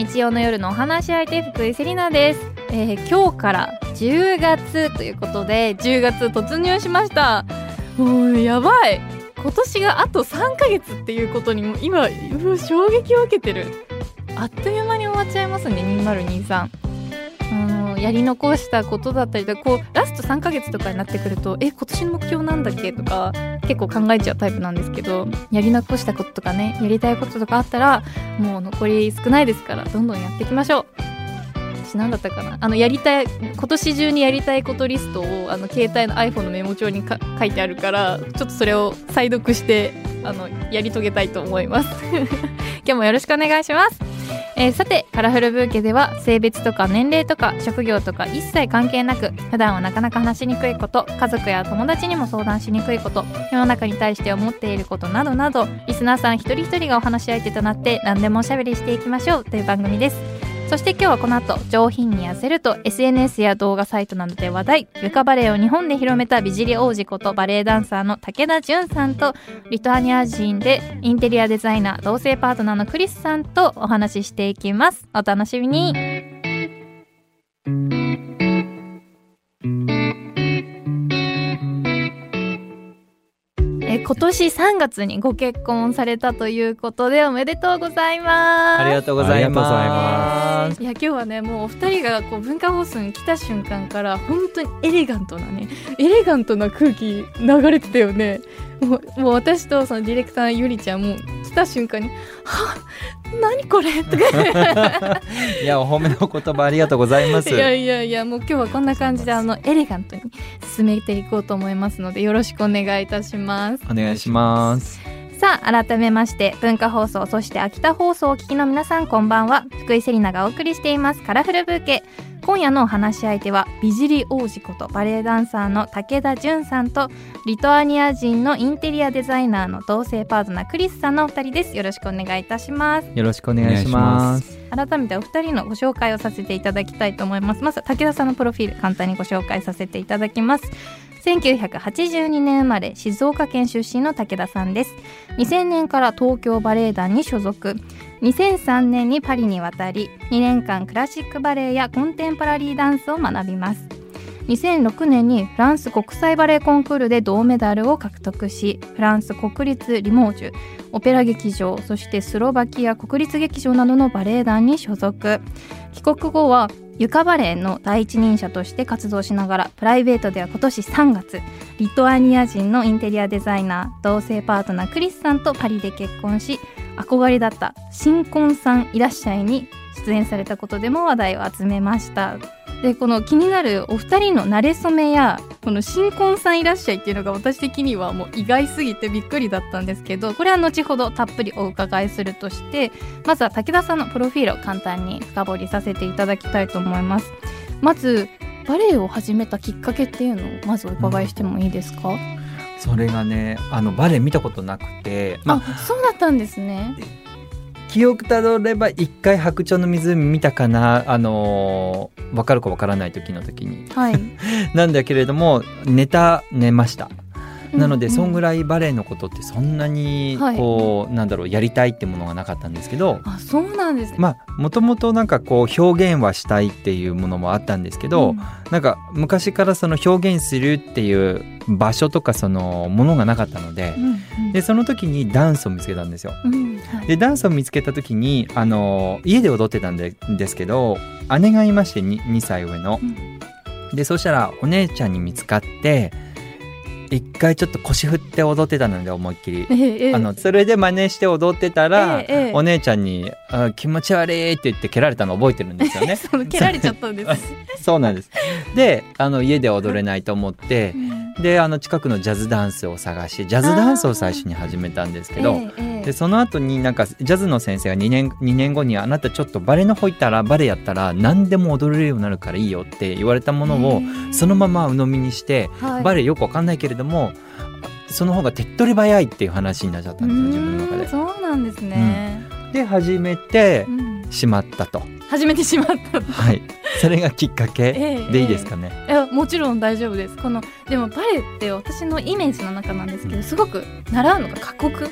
日曜の夜のお話し相手福井セリナです、えー今日から10月ということで10月突入しました。もうやばい。今年があと3ヶ月っていうことにも今うわ衝撃を受けてる。あっという間に終わっちゃいますね2023やり残したことだったりとかこうラスト3ヶ月とかになってくるとえ今年の目標なんだっけとか結構考えちゃうタイプなんですけどやり残したこととかねやりたいこととかあったらもう残り少ないですからどんどんやっていきましょう。私何だったかな？あのやりたい今年中にやりたいことリストをあの携帯の iPhone のメモ帳にか書いてあるからちょっとそれを再読してあのやり遂げたいと思います。今日もよろしくお願いします。えーさてカラフルブーケでは性別とか年齢とか職業とか一切関係なく普段はなかなか話しにくいこと家族や友達にも相談しにくいこと世の中に対して思っていることなどなどリスナーさん一人一人がお話し相手となって何でもおしゃべりしていきましょうという番組です。そして今日はこの後上品に痩せると SNS や動画サイトなどで話題。床バレエを日本で広めた美尻王子ことバレエダンサーの武田純さんとリトアニア人でインテリアデザイナー同性パートナーのクリスさんとお話ししていきます。お楽しみに。え今年3月にご結婚されたということでおめでとうございます。ありがとうございます。いや今日はねもうお二人がこう文化放送に来た瞬間から本当にエレガントなねエレガントな空気流れてたよねもうもう私とそのディレクターのゆりちゃんも来た瞬間に「はっ何これ?」とか いや、お褒めの言葉ありがとうございます。いやいやいやもう今日はこんな感じであのエレガントに進めていこうと思いますのでよろしくお願いいたしますお願いします。さあ改めまして文化放送そして秋田放送をお聞きの皆さんこんばんは。福井セリナがお送りしています。カラフルブーケ。今夜のお話し相手は美尻王子ことバレエダンサーの武田純さんとリトアニア人のインテリアデザイナーの同性パートナークリスさんのお二人です。よろしくお願いいたします。よろしくお願いします。改めてお二人のご紹介をさせていただきたいと思います。まずは武田さんのプロフィール簡単にご紹介させていただきます。1982年生まれ静岡県出身の武田さんです。2000年から東京バレエ団に所属2003年にパリに渡り2年間クラシックバレエやコンテンポラリーダンスを学びます。2006年にフランス国際バレエコンクールで銅メダルを獲得しフランス国立リモージュオペラ劇場そしてスロバキア国立劇場などのバレエ団に所属。帰国後は床バレエの第一人者として活動しながらプライベートでは今年3月リトアニア人のインテリアデザイナー同性パートナークリスさんとパリで結婚し憧れだった新婚さんいらっしゃいに出演されたことでも話題を集めました。でこの気になるお二人の馴れ初めやこの新婚さんいらっしゃいっていうのが私的にはもう意外すぎてびっくりだったんですけどこれは後ほどたっぷりお伺いするとしてまずは武田さんのプロフィールを簡単に深掘りさせていただきたいと思います。まずバレエを始めたきっかけっていうのをまずお伺いしてもいいですか、それがね、あのバレエ見たことなくて、まあ、あそうだったんですね記憶たどれば一回白鳥の湖見たかな、あのー、わかるかわからない時の時に。はい なんだけれども、寝た、寝ました。なので、そんぐらいバレエのことってそんなにはい。こう、なんだろうやりたいってものがなかったんですけど、あそうなんですね、まあもともとなんかこう表現はしたいっていうものもあったんですけど、うん。なんか昔からその表現するっていう場所とかそのものがなかったのででその時にダンスを見つけたんですよ。でダンスを見つけた時にあの家で踊ってたんでですけど姉がいまして 2, 2歳上の。でそしたらお姉ちゃんに見つかって一回ちょっと腰振って踊ってたので思いっきり。ええええあのそれで真似して踊ってたら、えお姉ちゃんにあ「気持ち悪い」って言って蹴られたの覚えてるんですよね。その蹴られちゃったんです。そうなんです。であの家で踊れないと思ってうんであの近くのジャズダンスを探しジャズダンスを最初に始めたんですけど、ええええでその後になんかジャズの先生が2年 ,2 年後に「あなたちょっとバレエの方行ったらバレエやったら何でも踊れるようになるからいいよ」って言われたものをそのまま鵜呑みにして、はいバレエよくわかんないけれどもその方が手っ取り早いっていう話になっちゃったんですよ自分の中うーんで。そうなんですね。で始めてうんしまったと。始めてしまった。はい。それがきっかけええでいいですかね？いやもちろん大丈夫です。このでもバレエって私のイメージの中なんですけど、すごく習うのが過酷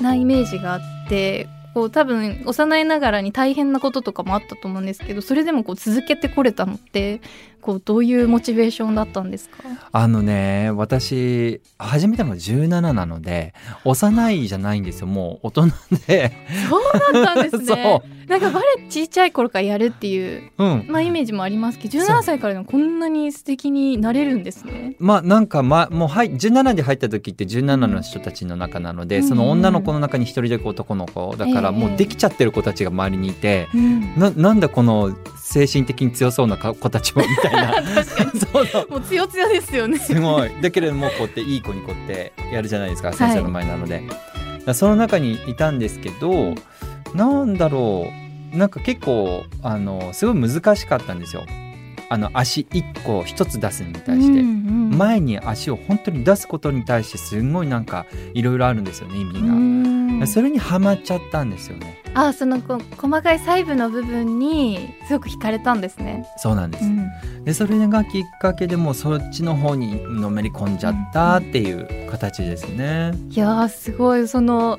なイメージがあって、こう多分幼いながらに大変なこととかもあったと思うんですけどそれでもこう続けてこれたのってこうどういうモチベーションだったんですか？あのね私始めたのが17なので幼いじゃないんですよ。もう大人で。そうだったんですね。そなんかバレエちっちゃい頃からやるっていう、うん。まあ、イメージもありますけどそう17歳からでもこんなに素敵になれるんですね。まあなんか、ま、もうはい17で入った時って17の人たちの中なので、うん。その女の子の中に一人だけ男の子だからええ。もうできちゃってる子たちが周りにいて、うん。ななんだこの精神的に強そうな子たちもみたいな そうそう。もう強強ですよね。すごい。だけれどもこうやっていい子にこうやってやるじゃないですか先生の前なので、だからその中にいたんですけどなんだろう。なんか結構あのすごい難しかったんですよあの足1個1つ出すに対して。うんうん前に足を本当に出すことに対してすごいなんかいろいろあるんですよね意味うが。んそれにはまっちゃったんですよね。あそのこ細かい細部の部分にすごく惹かれたんですね。そうなんです。うんでそれがきっかけでもうそっちの方にのめり込んじゃったっていう形ですね。いやーすごいその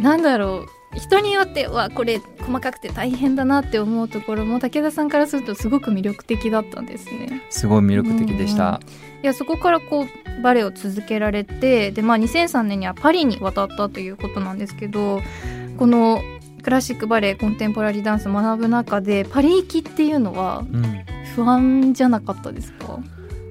なんだろう人によってはこれ細かくて大変だなって思うところも武田さんからするとすごく魅力的だったんですね。すごい魅力的でした。いやそこからこうバレエを続けられてで、まあ、2003年にはパリに渡ったということなんですけどこのクラシックバレエコンテンポラリーダンスを学ぶ中でパリ行きっていうのはうん、不安じゃなかったですか？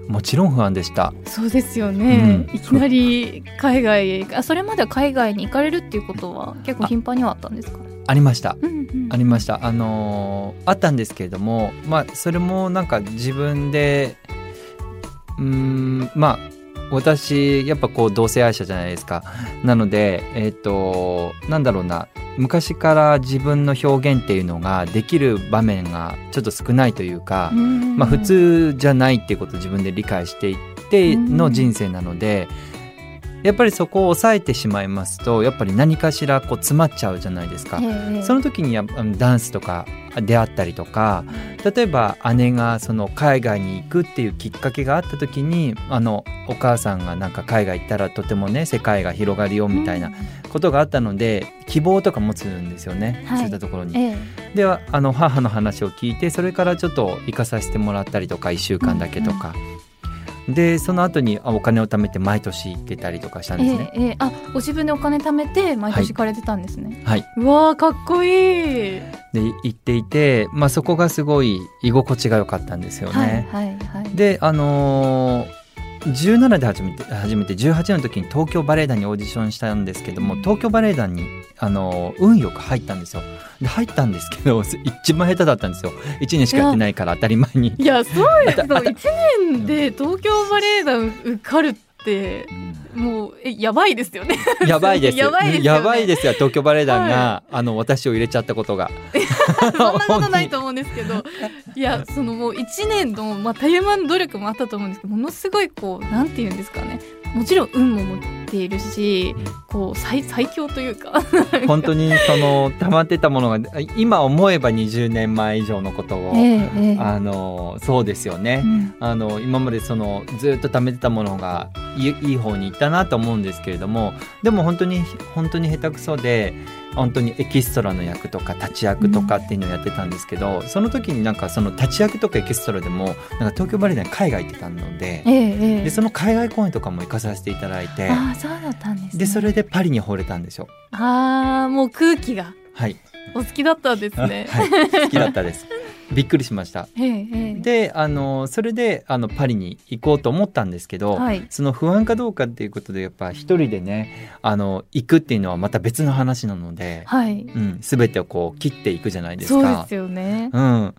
もちろん不安でした。そうですよね、うんいきなり海外へあそれまでは海外に行かれるっていうことは結構頻繁にはあったんですか？ありました。うんうんありました。あのーあったんですけれども、まあそれもなんか自分でうーんまあ私やっぱこう同性愛者じゃないですか。なのでえっ、となんだろうな昔から自分の表現っていうのができる場面がちょっと少ないというか、うんまあ普通じゃないっていうことを自分で理解していっての人生なので。やっぱりそこを抑えてしまいますとやっぱり何かしらこう詰まっちゃうじゃないですか。ええその時にやダンスとか出会ったりとか例えば姉がその海外に行くっていうきっかけがあった時にあのお母さんがなんか海外行ったらとてもね世界が広がるよみたいなことがあったので希望とか持つんですよね、はいそういったところに。ええではあの母の話を聞いてそれからちょっと行かさせてもらったりとか1週間だけとか。でその後にあお金を貯めて毎年行ってたりとかしたんですね。ええええ。あご自分でお金貯めて毎年行かれてたんですね、はい、うわーかっこいい、で行っていて、まあ、そこがすごい居心地が良かったんですよね。はいはいはい。であのー17で始めて初めて18の時に東京バレエ団にオーディションしたんですけども東京バレエ団に、あのー運よく入ったんですよ。で入ったんですけど 一番下手だったんですよ。1年しかやってないから当たり前に。いやそうです あたあた1年で東京バレエ団受かるってもうえやばいですよね。やばいです。やばいですよね。やばいですよ東京バレエ団が、あの私を入れちゃったことが。そんなことないと思うんですけど。いやそのもう1年の、まあ、たゆまぬ努力もあったと思うんですけどものすごいこうなんて言うんですかねもちろん運も持っているしこう最最強というか。本当にその溜まってたものが今思えば20年前以上のことを、ええええ。あのそうですよね。うん。あの今までそのずっと貯めてたものがいいいい方に行ったなと思うんですけれどもでも本当に本当に下手くそで本当にエキストラの役とか立ち役とかっていうのをやってたんですけど、その時になんかその立ち役とかエキストラでもなんか東京バレエ団に海外行ってたのでええええでその海外公演とかも行かさせていただいてああそうだったんです、ね、でそれでパリに惚れたんですよ。ああもう空気がはい、お好きだったんですね。はい、好きだったです。びっくりしました。えであのそれであのパリに行こうと思ったんですけど、はいその不安かどうかっていうことでやっぱ一人でねあの行くっていうのはまた別の話なので、はいうん、全てをこう切っていくじゃないですかそうです。よね。うん、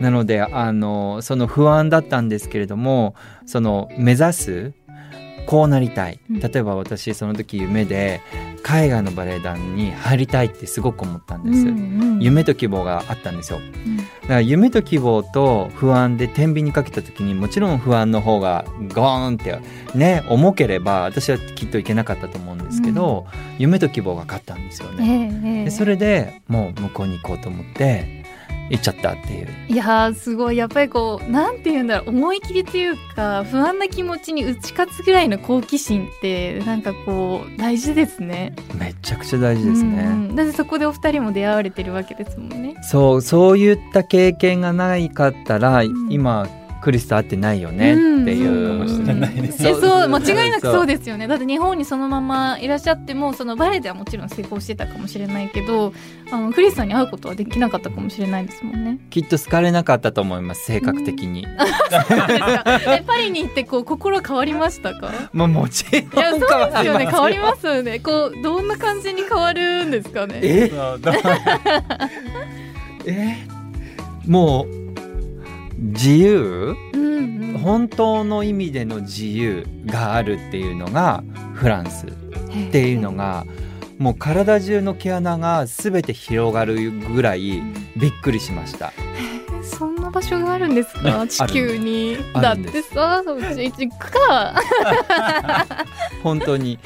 なのであのその不安だったんですけれどもその目指すこうなりたい。うん。例えば私その時夢で海外のバレエ団に入りたいってすごく思ったんです。うんうん。夢と希望があったんですよ。うん。だから夢と希望と不安で天秤にかけた時にもちろん不安の方がゴーンってね重ければ私はきっといけなかったと思うんですけど、夢と希望が勝ったんですよね。ええええ。でそれでもう向こうに行こうと思って行っちゃったっていう。いやーすごい。やっぱりこうなんて言うんだろう。思い切りっていうか不安な気持ちに打ち勝つぐらいの好奇心ってなんかこう大事ですね。めちゃくちゃ大事ですね、うんうん。だってそこでお二人も出会われてるわけですもんね。そうそういった経験がないかったら、ん。今クリスと会ってないよねっていう、うんかもしれないですえそう間違いなくそうでですよね。だって日本にそのままいらっしゃってもそのバレエではもちろん成功してたかもしれないけどあのクリスさんに会うことはできなかったかもしれないですもんね。きっと好かれなかったと思います性格的に、えパリに行ってこう心変わりましたか？まあもちろん。いやそうですよね。変わりすますよね。こうどんな感じに変わるんですかね？え？えう？もう自由？んうん。本当の意味での自由があるっていうのがフランス。っていうのがもう体中の毛穴が全て広がるぐらいびっくりしました。そんな場所があるんですか？地球に？あだってさうち行くか。本当に。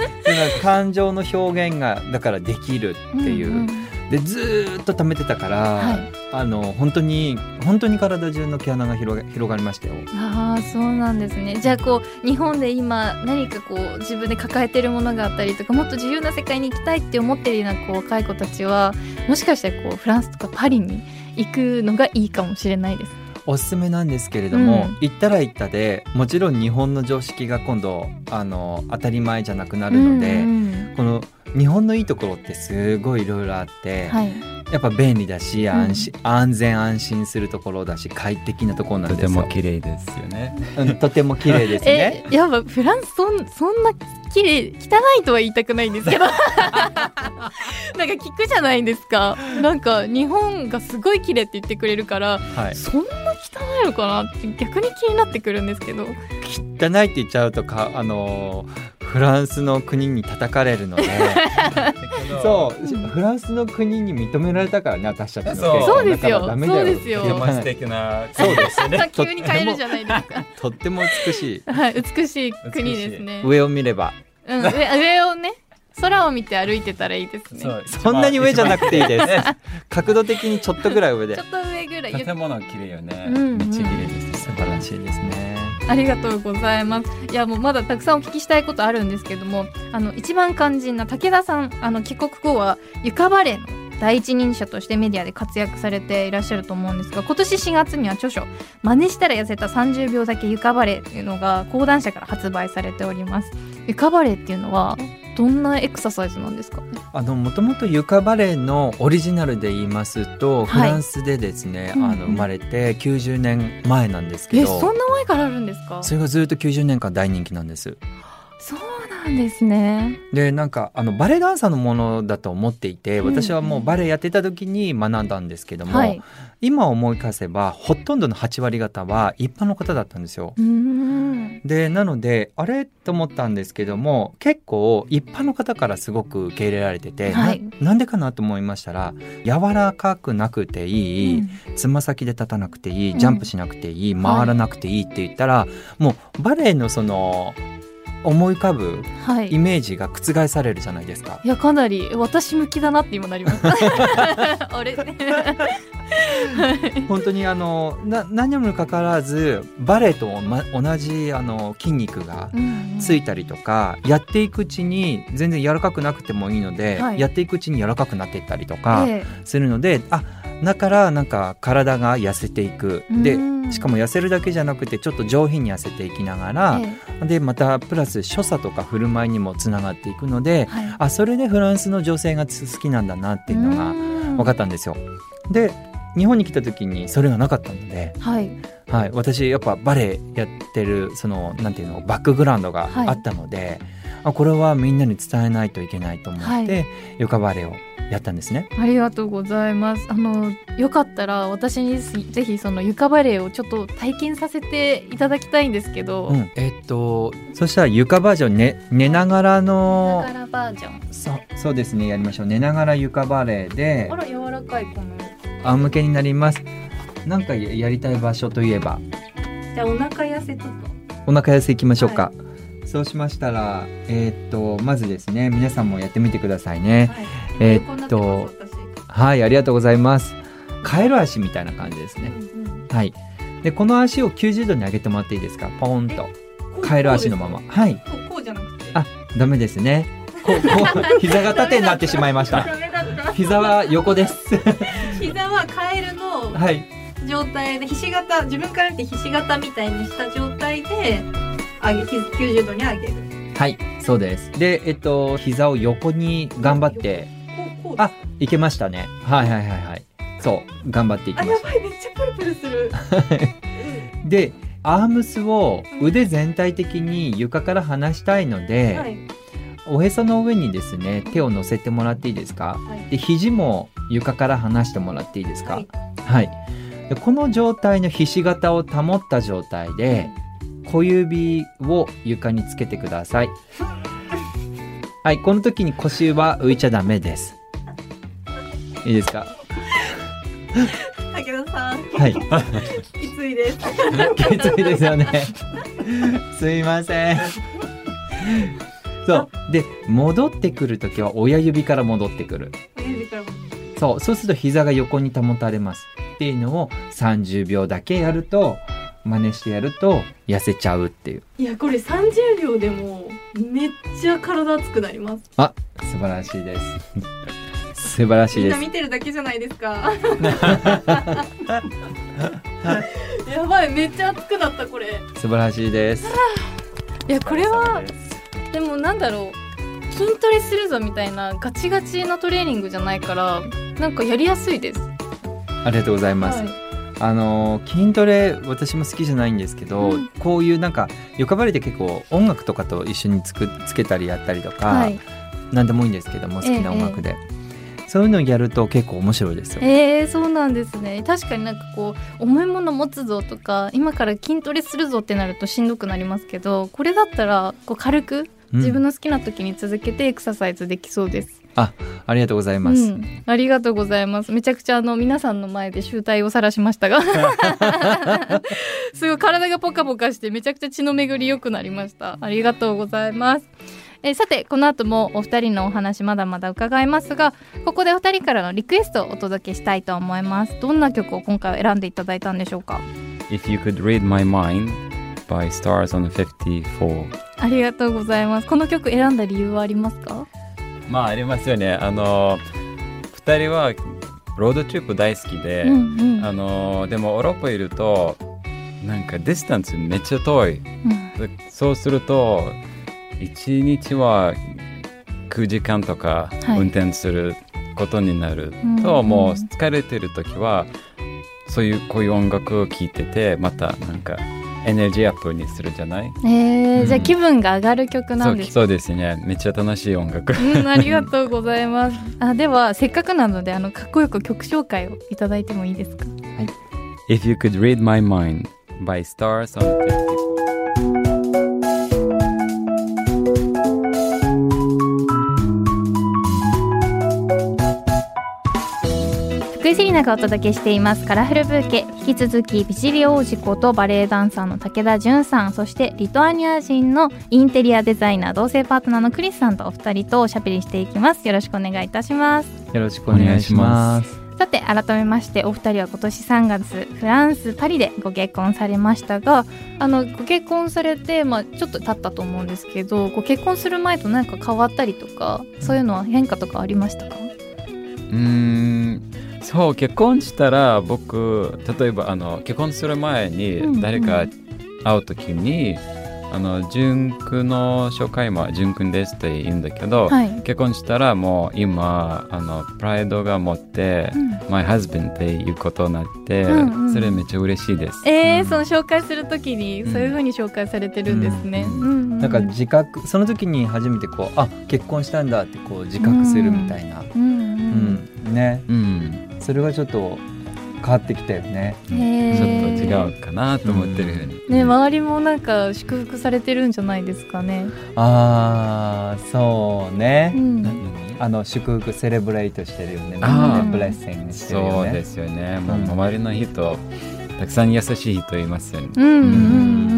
感情の表現がだからできるっていう、んんでずーっと溜めてたから、はい。あの本当に本当に体中の毛穴が広が広がりましたよ。ああそうなんですね。じゃあこう日本で今何かこう自分で抱えてるものがあったりとかもっと自由な世界に行きたいって思ってるようなこう若い子たちはもしかしてこうフランスとかパリに行くのがいいかもしれないです。おすすめなんですけれども、うん。行ったら行ったでもちろん日本の常識が今度あの当たり前じゃなくなるので、うんうん。この日本のいいところってすごいいろいろあって、はい。やっぱ便利だしん。安心、安全安心するところだし快適なところなんとてですよ。も綺麗ですよね。うんとても綺麗ですね。えやっぱフランスそんそんな綺麗汚いとは言いたくないんですけど。なんか聞くじゃないですか。なんか日本がすごい綺麗って言ってくれるからはい。そんな汚いのかなって逆に気になってくるんですけど。汚いって言っちゃうとかあのフランスの国に叩かれるので。そう、うんフランスの国に認められたからね私たちのそう。そうですよ。そうですよ。素敵な。そうですね。急に変えるじゃないですか。とっても美しい。はい美しい国ですね。上を見れば。うん、上上をね空を見て歩いてたらいいですね。そんなに上じゃなくていいです。角度的にちょっとぐらい上で。ちょっと上ぐらい。建物綺麗よね。うんうん。めっちゃ綺麗です。素晴らしいですねありがとうございます。いやもうまだたくさんお聞きしたいことあるんですけども、あの一番肝心な武田さん、あの帰国後は床バレーの第一人者としてメディアで活躍されていらっしゃると思うんですが、今年4月には著書「真似したら痩せた30秒だけ床バレー」っていうのが講談社から発売されております。床バレーっていうのはどんなエクササイズなんですか？ね。あのもともと床バレエのオリジナルで言いますと、フはいランスでですね、うんうんあの生まれて90年前なんですけえ、どそんな前からあるんですか？それがずっと90年間大人気なんですそうなんですね。でなんかあのバレエダンサーのものだと思っていてうん私はもうバレエやってた時に学んだんですけども、はい。今思い返せばほとんどの8割方は一般の方だったんですよ。でなのであれと思ったんですけども結構一般の方からすごく受け入れられてて、はいななんでかなと思いましたら柔らかくなくていい、うんつま先で立たなくていいうんジャンプしなくていい、回らなくていいって言ったら、もうバレエのその思い浮かぶはい。イメージが覆されるじゃないですか。いやかなり私向きだなって今なりました。あれ？本当にあのな何にもかかわらずバレエと、ま、同じあの筋肉がついたりとか、やっていくうちに全然柔らかくなくてもいいので、はいやっていくうちに柔らかくなっていったりとかえするので、あだからなんか体が痩せていく。でうん。しかも痩せるだけじゃなくてちょっと上品に痩せていきながら、えでまたプラス所作とか振る舞いにもつながっていくのではい。あそれでフランスの女性がつ好きなんだなっていうのが分かったんですよ。で日本に来た時にそれがなかったので、はい。はい、私やっぱバレエやってるそのなんていうのバックグラウンドがあったので、あこれはみんなに伝えないといけないと思って、はい。ヨバレエをやったんですね。ありがとうございます。あのよかったら私にぜひその床バレエをちょっと体験させていただきたいんですけど、うん、えっとそしたら床バージョン、ね、寝ながらのながらバージョン。そうそうですね。やりましょう。寝ながら床バレエであら柔らかいこの仰向けになります。なんかややりたい場所といえば。じゃあお腹痩せとかお腹痩せいきましょうか、そうしましたらえーっとまずですね皆さんもやってみてくださいね。はいえーっとはいありがとうございます。カエル足みたいな感じですね。はい。でこの足を90度に上げてもらっていいですか？ポーンと。カエル足のまま。はい。こうじゃなくて。あダメですね。こうこう 膝が縦になってしまいました。膝は横です。膝はカエルのはい。状態でひし形自分から見てひし形みたいにした状態で上げ90度に上げる。はいそうです。でえっと膝を横に頑張ってこうこうですあいけましたね。はいはいはいはい。そう頑張っていきあましやばいめっちゃプルプルする。た でアームスを腕全体的に床から離したいので、はい。おへその上にですね手を乗せてもらっていいですか？はい。で肘も床から離してもらっていいですか？はい。はい、でこの状態のひし形を保った状態で小指を床につけてください。はいこの時に腰は浮いちゃダメですいいですか？武田さん。はい。きついです。きついですよね。すいません。そう。で戻ってくる時は親指から戻ってくる。親指からもそう。そうすると膝が横に保たれます。っていうのを30秒だけやると真似してやると痩せちゃうっていう。いやこれ30秒でもめっちゃ体熱くなります。あ素晴らしいです素晴らしいです。みんな見てるだけじゃないですか。やばいめっちゃ熱くなったこれ。素晴らしいです。いやこれはでもなんだろう筋トレするぞみたいなガチガチなトレーニングじゃないからなんかやりやすいです。ありがとうございます、はい。あの筋トレ私も好きじゃないんですけど、うん。こういうなんかヨカバレって結構音楽とかと一緒につくつけたりやったりとか、はい。何でもいいんですけども好きな音楽で、そういうのをやると結構面白いですよ。えー、そうなんですね。確かになんかこう重いもの持つぞとか今から筋トレするぞってなるとしんどくなりますけどこれだったらこう軽くうん。自分の好きな時に続けてエクササイズできそうです、ありがとうございます。うん、ありがとうございます。めちゃくちゃあの皆さんの前で集大を晒しましたが。すごい体がポカポカしてめちゃくちゃ血の巡り良くなりました。ありがとうございますえーさてこの後もお二人のお話まだまだ伺いますがここでお二人からのリクエストをお届けしたいと思います。どんな曲を今回は選んでいただいたんでしょうか？If you could read my mind by Stars on 54ありがとうございます。この曲選んだ理由はありますか？まあありますよね。あの2人は road trip 大好きで、うんうん。あのでもヨーロッパいるとなんか distance めっちゃ遠い。うん。でそうすると1日は9時間とかはい。運転することになるうん。と、うんもう疲れてる時はそういうこういう音楽を聴いててまたなんかエネルギーアップにするじゃない？えーじゃあうん気分が上がる曲なんですそうですね。めっちゃ楽しい音楽。うん、ありがとうございます。あ、ではせっかくなのであのかっこよく曲紹介をいただいてもいいですか？If you could read my mind by Stars on 54福井セリナがお届けしています。カラフルブーケ。引き続きビジリ王子ことバレエダンサーの武田純さんそしてリトアニア人のインテリアデザイナー同性パートナーのクリスさんとお二人とおしゃべりしていきます。よろしくお願いいたします。よろしくお願いします。さて改めましてお二人は今年3月フランス・パリでご結婚されましたがあのご結婚されて、まあ、ちょっと経ったと思うんですけどご結婚する前と何か変わったりとかそういうのは変化とかありましたか？うーんそう結婚したら僕例えばあの結婚する前うんに誰か会う時に、あの純くんの紹介も純くんですって言うんだけど、はい、結婚したらもう今あのプライドが持って、うん。My husband っていうことになって、うんうん。それめっちゃ嬉しいです。えーうん。その紹介するときにそういう風に紹介されてるんですね。うんうんうん。なんか自覚その時に初めてこうあ結婚したんだってこう自覚するみたいな、うんうん。うんねうん、それがちょっと変わってきたよね。へちょーっと違うかなと思ってるふうに。ね周りもなんか祝福されてるんじゃないですかね。ああそうね、うんあの祝福セレブレイトしてるよねあーブレッシングしてるよねそうですよね。もううん周りの人、たくさん優しい人いますよね。うんうんうん。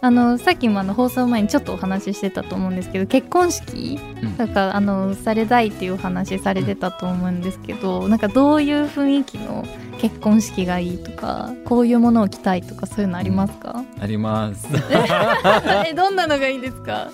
あのさっきもあの放送前にちょっとお話ししてたと思うんですけど結婚式？うん。なんかあのされたいっていうお話されてたと思うんですけどなんかどういう雰囲気の結婚式がいいとかこういうものを着たいとかそういうのありますか、あります。えどんなのがいいですか？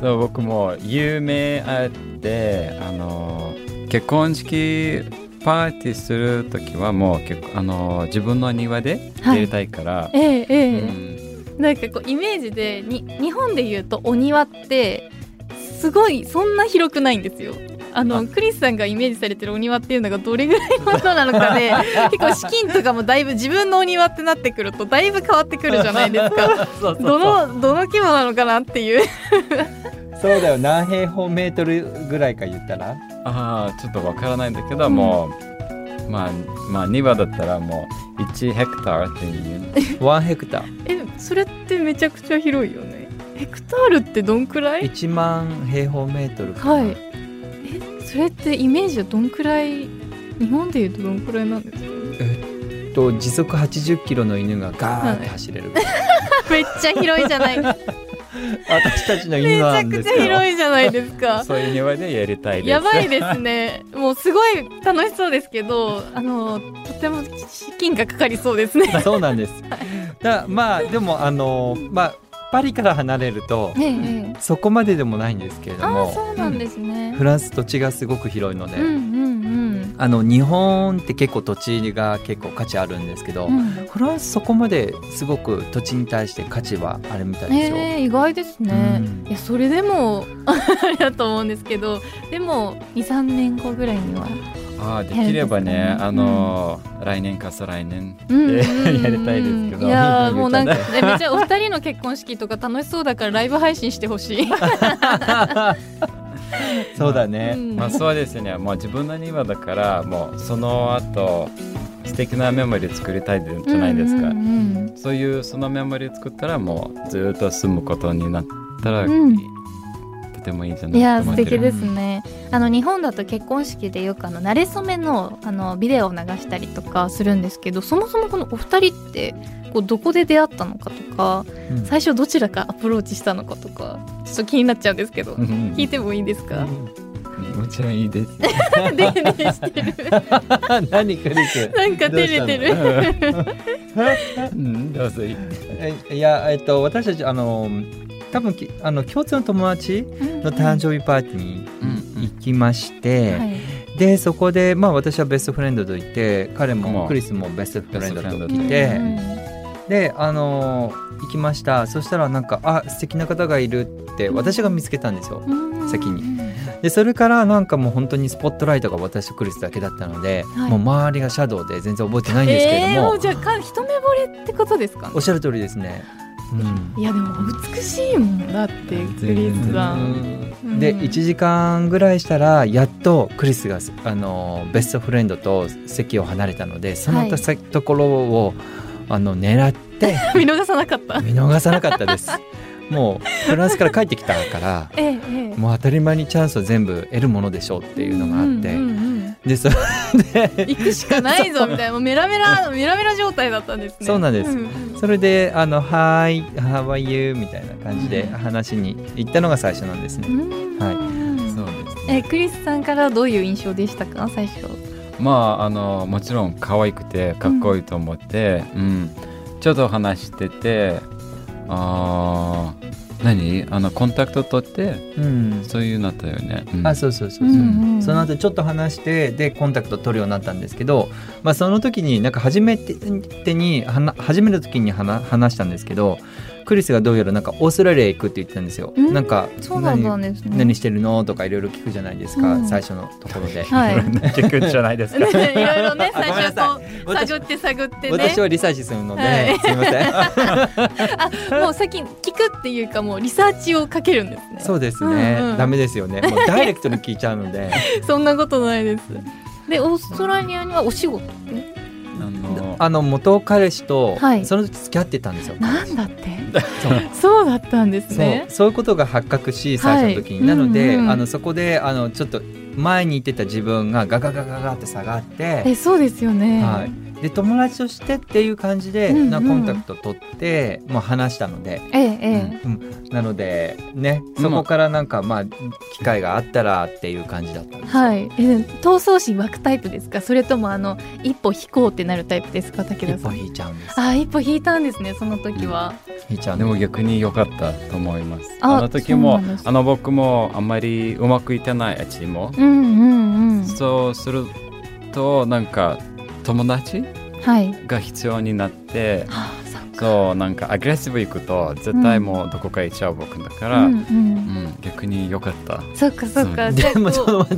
そう僕も有名あってあの結婚式パーティーする時はもう結構あの自分の庭でやりたいから、ええええ。うんなんかこうイメージでに日本で言うとお庭ってすごいそんな広くないんですよ。あのあ。クリスさんがイメージされてるお庭っていうのがどれぐらいのものなのかで 結構資金とかもだいぶ自分のお庭ってなってくるとだいぶ変わってくるじゃないですか。そうどのどの規模なのかなっていう。そうだよ。何平方メートルぐらいか言ったら？ああちょっとわからないんだけど、もうまあまあ庭だったらもう1ヘクタールっていう。1ヘクター。えそれってめちゃくちゃ広いよね。ヘクタールってどんくらい？1万平方メートルかな。はい。えそれってイメージはどんくらい？日本で言うとどんくらいなんですか？と時速80キロの犬がガーって走れる、めっちゃ広いじゃないめ私たちのち犬なゃくちゃ広いじゃないですか。そういう庭でやりたいです。やばいですね。もうすごい楽しそうですけどあのとても資金がかかりそうですね。そうなんです。だまあでもあのまあパリから離れるとええええ。そこまででもないんですけれども。そうなんですね。フランス土地がすごく広いので、うんうんあの日本って結構土地が結構価値あるんですけど、うん。うんフランスそこまですごく土地に対して価値はあるみたいですよ。ええ意外ですね、うん。いやそれでも あれだと思うんですけどでも23年後ぐらいにはああできればねね。あの、来年か再来年うんうんうんで やりたいですけど。いや もうなんかたねめっちゃお二人の結婚式とか楽しそうだからライブ配信してほしい。そうだね。うん。まあそうですね。もう自分の庭だからもうその後素敵なメモリー作りたいじゃないですか、うんうんそういうそのメモリー作ったらもうずっと住むことになったら、うんとてもいいじゃうん、ないいや素敵ですね。あの日本だと結婚式でよくあの馴れ初めのあのビデオを流したりとかするんですけどそもそもこのお二人ってこうどこで出会ったのかとかうん。最初どちらかアプローチしたのかとかちょっと気になっちゃうんですけどうん聞いてもいいですか？もちろんいいです。デレデレしてる。何クリスなんか照れてる。うんどうぞ。いいえいやえっと私たちあの多分きあの共通の友達の誕生日パーティーにうん行きまして、はい。でそこでまあ私はベストフレンドといて彼もクリスもベストフレンドとベストフレンドいて、うんであの行きました。そしたらなんかあ素敵な方がいるって私が見つけたんですよ。うん。先に。でそれからなんかもう本当にスポットライトが私とクリスだけだったので、はい。もう周りがシャドウで全然覚えてないんですけれども、えー、もうじゃあか一目惚れってことですか？おっしゃる通りですね。うん。いやでも美しいもんだってクリスさんうん。で1時間ぐらいしたらやっとクリスがあのベストフレンドと席を離れたのでそのはい。とところをあの狙って 見逃さなかった。見逃さなかったです。もうフランスから帰ってきたから ええええ。もう当たり前にチャンスを全部得るものでしょうっていうのがあって、うんうんうんでそれで 行くしかないぞみたいなもうメラメラメラメラ状態だったんですね。そうなんです。んそれで「あのはい、How are you?」みたいな感じでうん。話に行ったのが最初なんですね。うん。はい。そうですね。えクリスさんからどういう印象でしたか？最初まああのもちろん可愛くてかっこいいと思って、うん。ちょっと話しててあー何？あのコンタクト取ってうん。そういうなったよね、うん。あそうそうそうそう、うん。うんその後ちょっと話してでコンタクト取るようになったんですけど、まあ、その時になんか初めてに初めた時に話話したんですけどクリスがどうやらなんかオーストラリア行くって言ってたんですよ。うん。なんかそうなんだ何ですね。何してるのとかいろいろ聞くじゃないですか、うん。最初のところで。はい。聞くんじゃないですか。ね いろいろねあ最初こう私探って探ってね。私はリサーチするので、はい。すいません。あもう先に聞くっていうかもうリサーチをかけるんですね。そうですね、うんうん。ダメですよね。もうダイレクトに聞いちゃうので、そんなことないです。でオーストラリアにはお仕事？ってあのあの元彼氏とはい。その時付き合ってたんですよ。なんだって？そう そうだったんですそう。ねそういうことが発覚し最初の時に、はいなので、うんうん。あのそこであのちょっと前に行ってた自分がガガガガガって下がって、えそうですよね、はい、で友達としてっていう感じで、うんうん。なコンタクト取って、まあ、話したので、えええうん、なのでねそこからなんかまあ機会があったらっていう感じだったんえですはい。え闘争心湧くタイプですか？それともあの一歩引こうってなるタイプですか？武田さん一歩引いちゃうんです。あ一歩引いたんですねその時は、引いちゃう。んでも逆に良かったと思います。ああの時もあの僕もあんまりうまくいってないあっちも、うんうんうん。そそうするとなんか友達？はい。が必要になってはあそうなんかアグレッシブ行くと絶対もうどこか行っちゃう僕だから、ううん。んうん逆に良かった。そっかそっか。でもちょっと待っ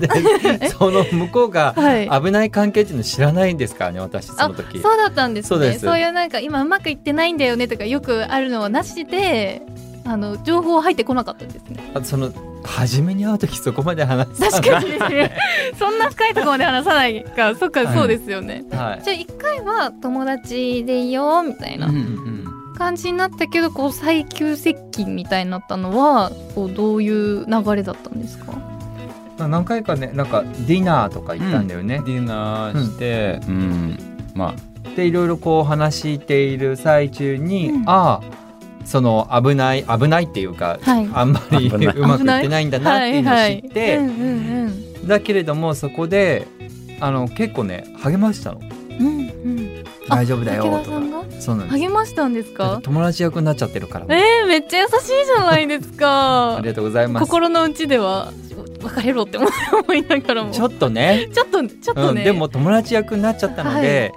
てその向こうがはい。危ない関係っていうの知らないんですからね私その時。そうだったんですね。そうです。いうなんか今うまくいってないんだよねとかよくあるのはなしであの情報入ってこなかったんですね。あその初めに会う時そこまで話した確かにね そんな深いところまで話さないか。そっか、はい。そうですよね。はい。じゃあ一回は友達でいいよみたいなうんうん感じになったけどこう最急接近みたいになったのはこうどういう流れだったんですか？まあ何回かねなんかディナーとか行ったんだよね、ディナーして、うん。までいろいろこう話している最中に、うん。ああその危ない危ないっていうか、はい。あんまり うまくいってないんだなっていうのを知って、だけれどもそこであの結構ね励ましたの。うんうん。大丈夫だよ武とか。田さんが？そうなんです。励ましたんですだか友達役になっちゃってるから、えー、めっちゃ優しいじゃないですか。ありがとうございます。心の内では別れろって思いながらも。ちょっとね。ちょっとちょっとね、うん、でも友達役になっちゃったので、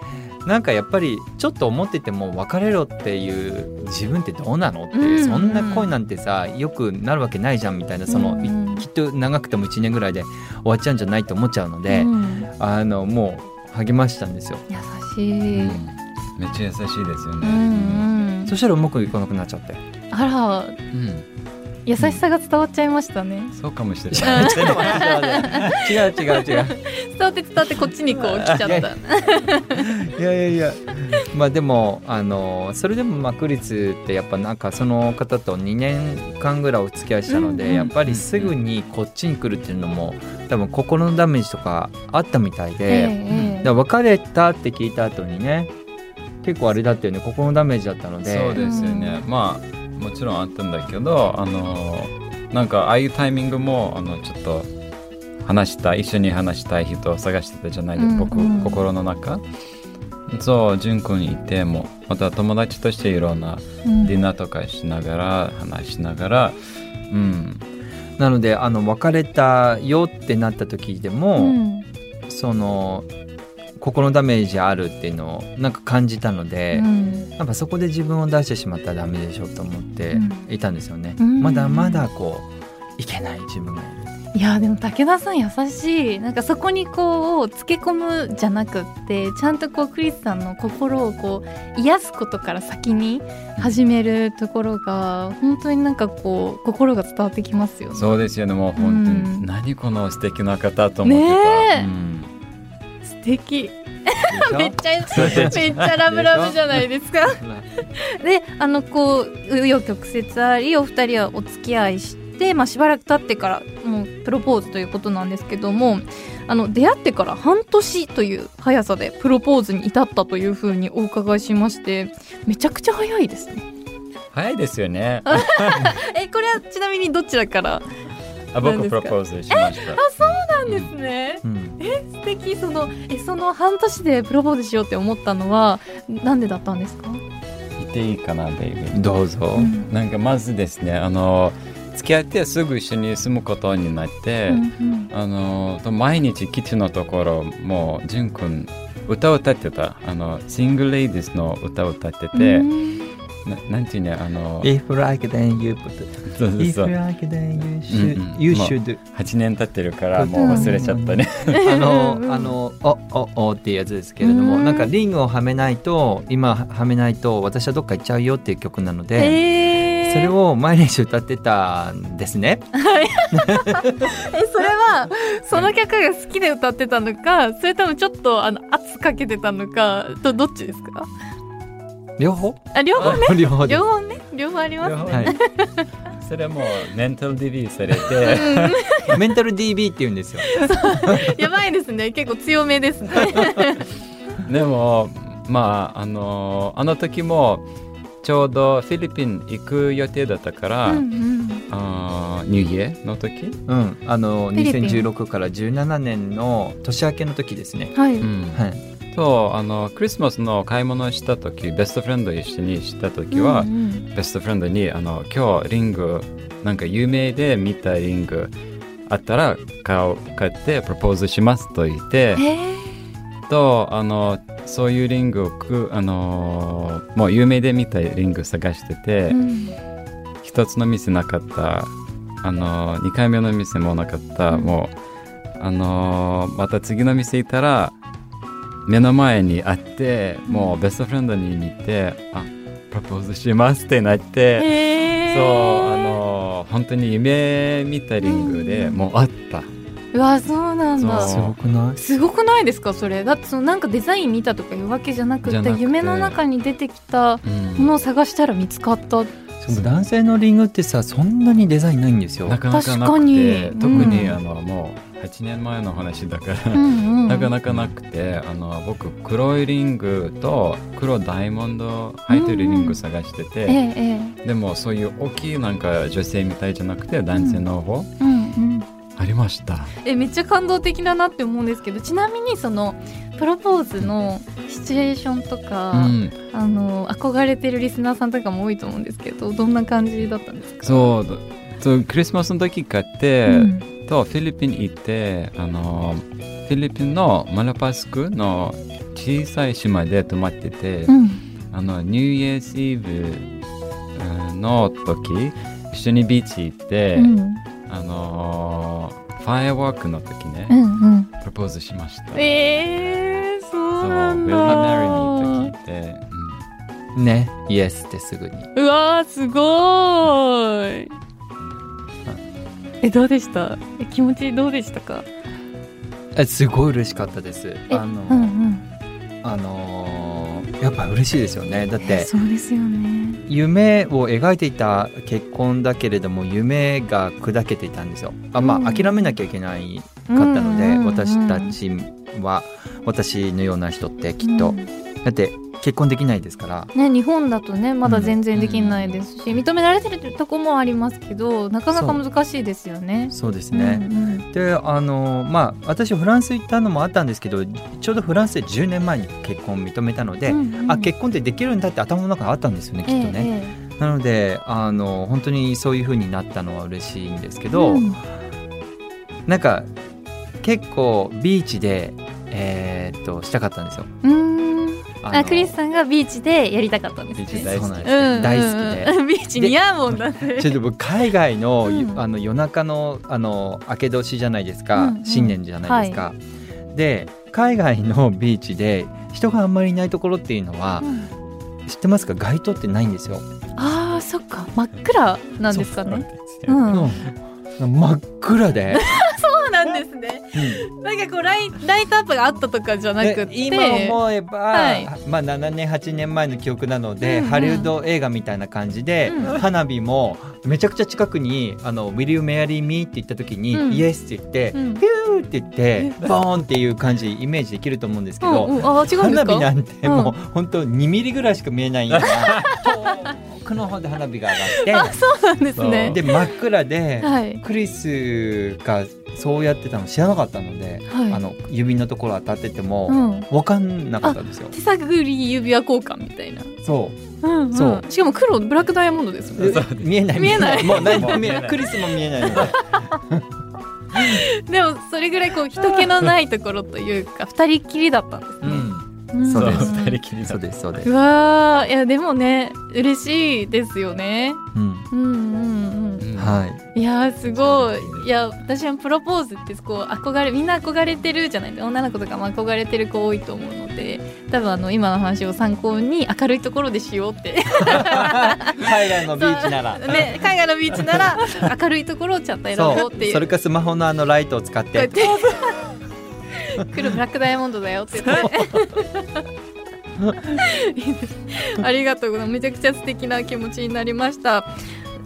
なんかやっぱりちょっと思ってても別れろっていう自分ってどうなのって、うん。そんな恋なんてさよくなるわけないじゃん。みたいなその、うんいきっと長くても1年ぐらいで終わっちゃうんじゃないと思っちゃうので、うん。あのもう励ましたんですよ。優しい、あ、めっちゃ優しいですよね。うんうん。そしたらうまくいかなくなっちゃって。あら。うん優しさが伝わっちゃいましたね、そうかもしれ違ない。う違う違う違う。伝わって伝わってこっちにこう来ちゃった。いいや。いやいやまあでもあのそれでもまあクリスってやっぱなんかその方と2年間ぐらいお付き合いしたので、うんうんやっぱりすぐにこっちに来るっていうのも多分心のダメージとかあったみたいで、ええだから別れたって聞いた後にね結構あれだったよね。心のダメージだったので。そうですよね。まあもちろんあったんだけど、あのなんかああいうタイミングもあのちょっと話したい一緒に話したい人を探してたじゃないですうんうん。心の中。そう、淳君いてもまた友達としていろんなうん。ディナーとかしながら話しながら、うん、なのであの別れたよってなった時でも、うん。その心のダメージあるっていうのをなんか感じたので、うん。やっぱそこで自分を出してしまったらダメでしょと思ってうん。いたんですよね、うん。まだまだこういけない自分が。いるいやでも武田さん優しい。なんかそこにこうつけ込むじゃなくってちゃんとこうクリスさんの心をこう癒すことから先に始めるところが本当になんかこう心が伝わってきますよね。そうですよね。もう本当に、うん。何この素敵な方と思ってた。ね敵で めっちゃめっちゃラブラブじゃないですか。であのこう紆余曲折ありお二人はお付き合いして、まあ、しばらく経ってからもうプロポーズということなんですけどもあの出会ってから半年という速さでプロポーズに至ったというふうにお伺いしましてめちゃくちゃ早いですね。早いですよね。えこれはちなみにどちらからあ僕プロポーズしました。なんですね。うん。素敵。そのえその半年でプロポーズしようって思ったのはなんでだったんですか、言っていいかなベイビー。どうぞ、うん。なんかまずですねあの付き合ってすぐ一緒に住むことになって、うんあのと毎日基地のところもう淳君歌を歌ってた。あのシングルレイディーズの歌を歌ってうんて、うんななんていうねあの If like then you put そうそう If そう。Like then you should,、うんうん。you まあ should 8年経ってるからもう忘れちゃったね。あのうんあのおおおっていうやつですけれども、うん。なんかリングをはめないと今ははめないと私はどっか行っちゃうよっていう曲なので、えー、それを毎日歌ってたんですね。えそれはその曲が好きで歌ってたのかそれともちょっとあの圧かけてたのかとどっちですか？両方？あ両方ね。両方両方ね。両方ありますね。はい、それもメンタルディビーされて。メンタル DB って言うんですよ。やばいですね。結構強めですね。でもまああのあの時もちょうどフィリピン行く予定だったから、うんうん。あーニューイヤーの時、うん、あのフィリピン。2016から17年の年明けの時ですね。はい、うん。はい。そうあのクリスマスの買い物をした時ベストフレンド一緒にした時は、うんうん。ベストフレンドにあの今日リングなんか有名で見たリングあったら買買ってプロポーズしますと言ってえとあのそういうリングをくあのもう有名で見たリング探してて、ーうん。一つの店なかったあの2回目の店もなかった、うん。もうあのまた次の店行ったら目の前にあってもうベストフレンドに見てあプロポーズしますってなって、そうあの本当に夢見たリングでうん。もうあった、うわそうなんだ。すごくない？すごくないですか？それ。だってそのなんかデザイン見たとかいうわけじゃなくてじゃなくて。夢の中に出てきたうん。ものを探したら見つかった、しかも男性のリングってさそんなにデザインないんですよ。なかなかなく確かにて特に、うん。あのもう8年前の話だから、うんうん、なかなかなくてあの僕黒いリングと黒ダイヤモンド入ってるリング探してて、ええええ。でもそういう大きいなんか女性みたいじゃなくて男性の方、うんうんありました。えめっちゃ感動的だなって思うんですけどちなみにそのプロポーズのシチュエーションとか、うん、あの憧れてるリスナーさんとかも多いと思うんですけどどんな感じだったんですか？そうそうクリスマスの時買って、うん。とフィリピン行ってあのフィリピンのマラパスクの小さい島で泊まってて、うん。あのニューイヤーズイブうんの時一緒にビーチ行って、うんあのファイアワークの時ね、うんうん。プロポーズしました。えー、そうそう、なん Will だ you marry me? と聞いて、ね、イエスってすぐに。うわーすごーい。えどうでした？え気持ちどうでしたか？えすごい嬉しかったです。えあの、うんうん。あのーやっぱ嬉しいですよね。だっえてそうですよね夢を描いていた結婚だけれども夢が砕けていたんですよ。あまあ、うん。諦めなきゃいけないかったので、私たちは私のような人ってきっと、うん。だって結婚できないですから。ね、日本だとねまだ全然できないですし、認められてるとこもありますけどなかなか難しいですよね。そうですね。うんうんであのまあ私フランス行ったのもあったんですけどちょうどフランスで10年前に結婚を認めたので、うんうんあ結婚ってできるんだって頭の中にあったんですよねきっとね。ええなのであの本当にそういう風になったのは嬉しいんですけええど、うんなんか結構ビーチでえーっとしたかったんですよ。うーんあクリスさんがビーチでやりたかったんですね。ビーチ大好きそうなんですうんうん。うん大好きで。ビーチ似合うもんだって。ちょっと僕海外の,、うん。あの夜中のあの明け年じゃないですか、うんうん。新年じゃないですか、で海外の ビーチで人があんまりいないところっていうのはう、ん。知ってますか？街灯ってないんですよ、ああそっか。真っ暗なんですかね。ううんん、うん。真っ暗で、そうなんですね。なんかこうライライトアップがあったとかじゃなくでて、今思えば、はい。まあ、7年8年前の記憶なので、うんうん。ハリウッド映画みたいな感じで、うん花火もめちゃくちゃ近くに「あの Will you marry me?」って言った時に「うん。イエス」って言って、うん。ピューって言ってボーンっていう感じイメージできると思うんですけど、うんうん。花火なんてうん。もう本当2ミリぐらいしか見えないような遠くの方で花火が上がっあそうなんですね。て。で真っ暗で、はい。クリスがそうやってたの知らなかったので、はい。あの指のところ当たっててもうん。分かんなかったんですよ。手探り指輪交換みたいな。そう。うんうん、そう。しかも黒ブラックダイヤモンドですもんね。見えない。見えない。もう何も見えもう見えない。クリスも見えないので。でもそれぐらいこう人気のないところというか二人っきりだったんですね。うん。そうです。二人きりだそうです。そうでうす、わー。いやでもね嬉しいですよね。うんうん。うんうん。はい。いやーすごい。いや私はプロポーズってこう憧れみんな憧れてるじゃない。女の子とかも憧れてる子多いと思うので多分あの今の話を参考に明るいところでしようって。海外のビーチなら。ね海外のビーチなら明るいところをちゃんと選ぼうそっていう。う。それかスマホのあのライトを使っこうやって。て黒ブラックダイヤモンドだよって。言ってありがとうございます。めちゃくちゃ素敵な気持ちになりました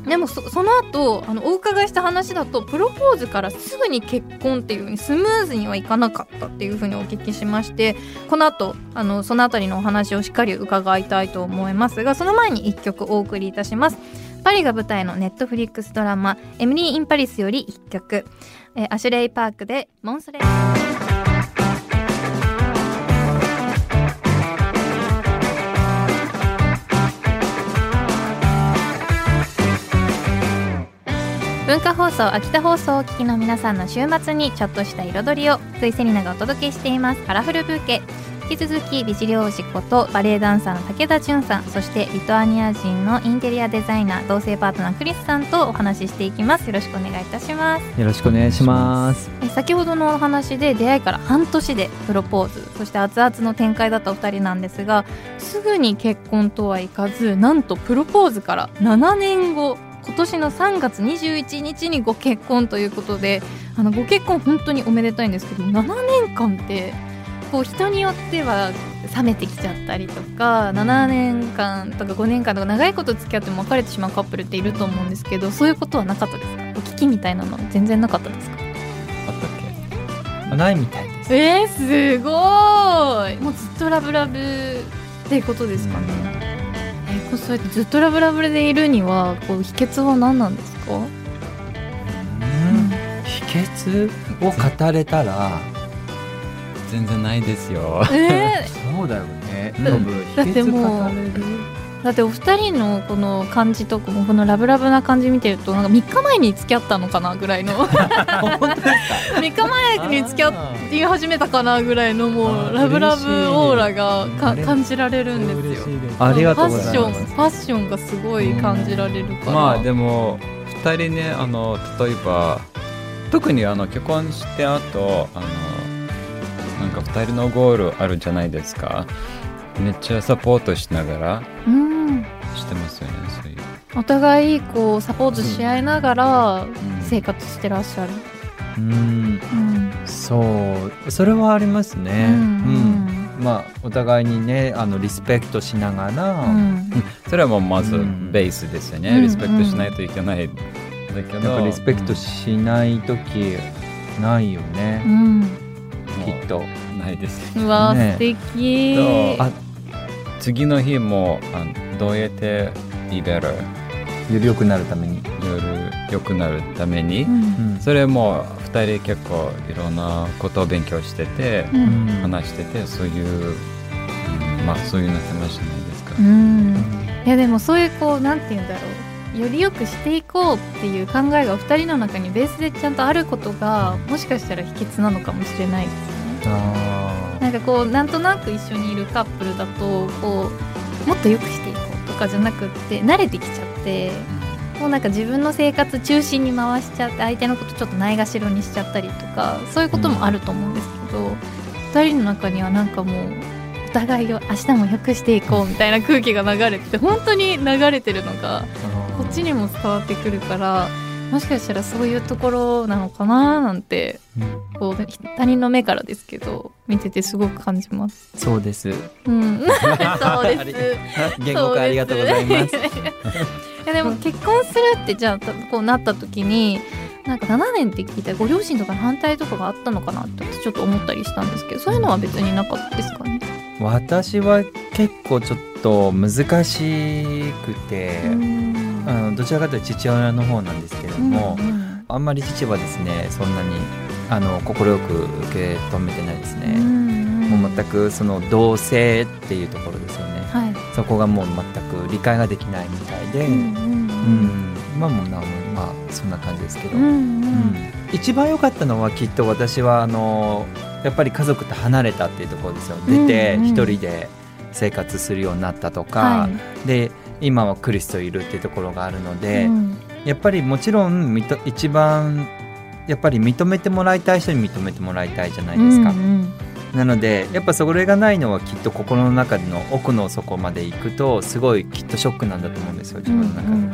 でもその後あのお伺いした話だとプロポーズからすぐに結婚っていう風にスムーズにはいかなかったっていう風にお聞きしましてこの後あのその辺りのお話をしっかり伺いたいと思いますがその前に1曲お送りいたします。パリが舞台のネットフリックスドラマ「エミリー・イン・パリス」より1曲、えアシュレイ・パークで「モンスレ」文化放送秋田放送をお聞きの皆さんの週末にちょっとした彩りを福井セリナがお届けしています。カラフルブーケ。引き続き美尻王子ことバレエダンサーの武田純さんそしてリトアニア人のインテリアデザイナー同性パートナークリスさんとお話ししていきます。よろしくお願いいたします。よろしくお願いします。え先ほどのお話で出会いから半年でプロポーズそして熱々の展開だったお二人なんですがすぐに結婚とはいかずなんとプロポーズから7年後今年の3月21日にご結婚ということであのご結婚本当におめでたいんですけど7年間ってこう人によっては冷めてきちゃったりとか7年間とか5年間とか長いこと付き合っても別れてしまうカップルっていると思うんですけどそういうことはなかったですか？お聞きみたいなのは全然なかったですか？あったっけ？ないみたいです。えー、すごい。もうずっとラブラブっていうことですかね、えーこうそうやってずっとラブラブでいるにはこう秘訣は何なんですか、うん。秘訣を語れたら全然ないですよ。え。そうだよね。だノブ秘だって訣もう語れるー、だってお二人のこの感じとこのラブラブな感じ見てるとなんか3日前に付き合ったのかなぐらいの。本当ですか？3日前に付き合って始めたかなぐらいのもうラブラブオーラが感じられるんですよ。ありがとうごファッションざいますファッションがすごい感じられるから、まあでも2人ねあの例えば特にあの結婚してあとあのなんか2人のゴールあるじゃないですかめっちゃサポートしながらうん。してますよねそういう、お互いこうサポートし合いながらうん。生活してらっしゃる、うん。うん。そう。それはありますね。うん。うん。まあお互いにねあのリスペクトしながら、うん。それはもうまずうん。ベースですよね、うん。リスペクトしないといけない、だけど。リスペクトしない時ないようね、きっと。うないですうわ、ね。素敵。あ次の日もあのどうやって be better より良くなるために、夜良くなるために、うん。うん。それも2人結構いろんなことを勉強してて、ううん。ん話しててそういう、うんまあそういうのってまじゃないですか、うん。いやでもそういうこうなんて言うんだろう。より良くしていこうっていう考えがお二人の中にベースでちゃんとあることがもしかしたら秘訣なのかもしれないですね。あなんかこうなんとなく一緒にいるカップルだとこうもっと良くしていこうとかじゃなくって慣れてきちゃってもうなんか自分の生活中心に回しちゃって相手のことちょっとないがしろにしちゃったりとかそういうこともあると思うんですけど、二人の中にはなんかもうお互いを明日も良くしていこうみたいな空気が流れてて本当に流れてるのがー。こっちにも伝わってくるからもしかしたらそういうところなのかななんてうんこう他人の目からですけど見ててすごく感じます。そうですうん、そうです。言語化ありがとうございますいやでも結婚するってじゃあたこうなった時になんか7年って聞いたらご両親とかの反対とかがあったのかなって私ちょっと思ったりしたんですけどそういうのは別になかったですかね？私は結構ちょっと難しくて、うんあのどちらかというと父親の方なんですけれども、うんあんまり父はですねそんなにあの快く受け止めてないですね、もう全くその同性っていうところですよね、はい。そこがもう全く理解ができないみたいで、うんうんまあもまあそんな感じですけど、うんうん。うん。一番良かったのはきっと私はあのやっぱり家族と離れたっていうところですよ。出てうんうん。一人で生活するようになったとか、はい。で今はクリスといるっていうところがあるので、うん。やっぱりもちろん一番やっぱり認めてもらいたい人に認めてもらいたいじゃないですか、うんうん。なのでやっぱそれがないのはきっと心の中の奥の底まで行くとすごいきっとショックなんだと思うんですよ自分の中で。うん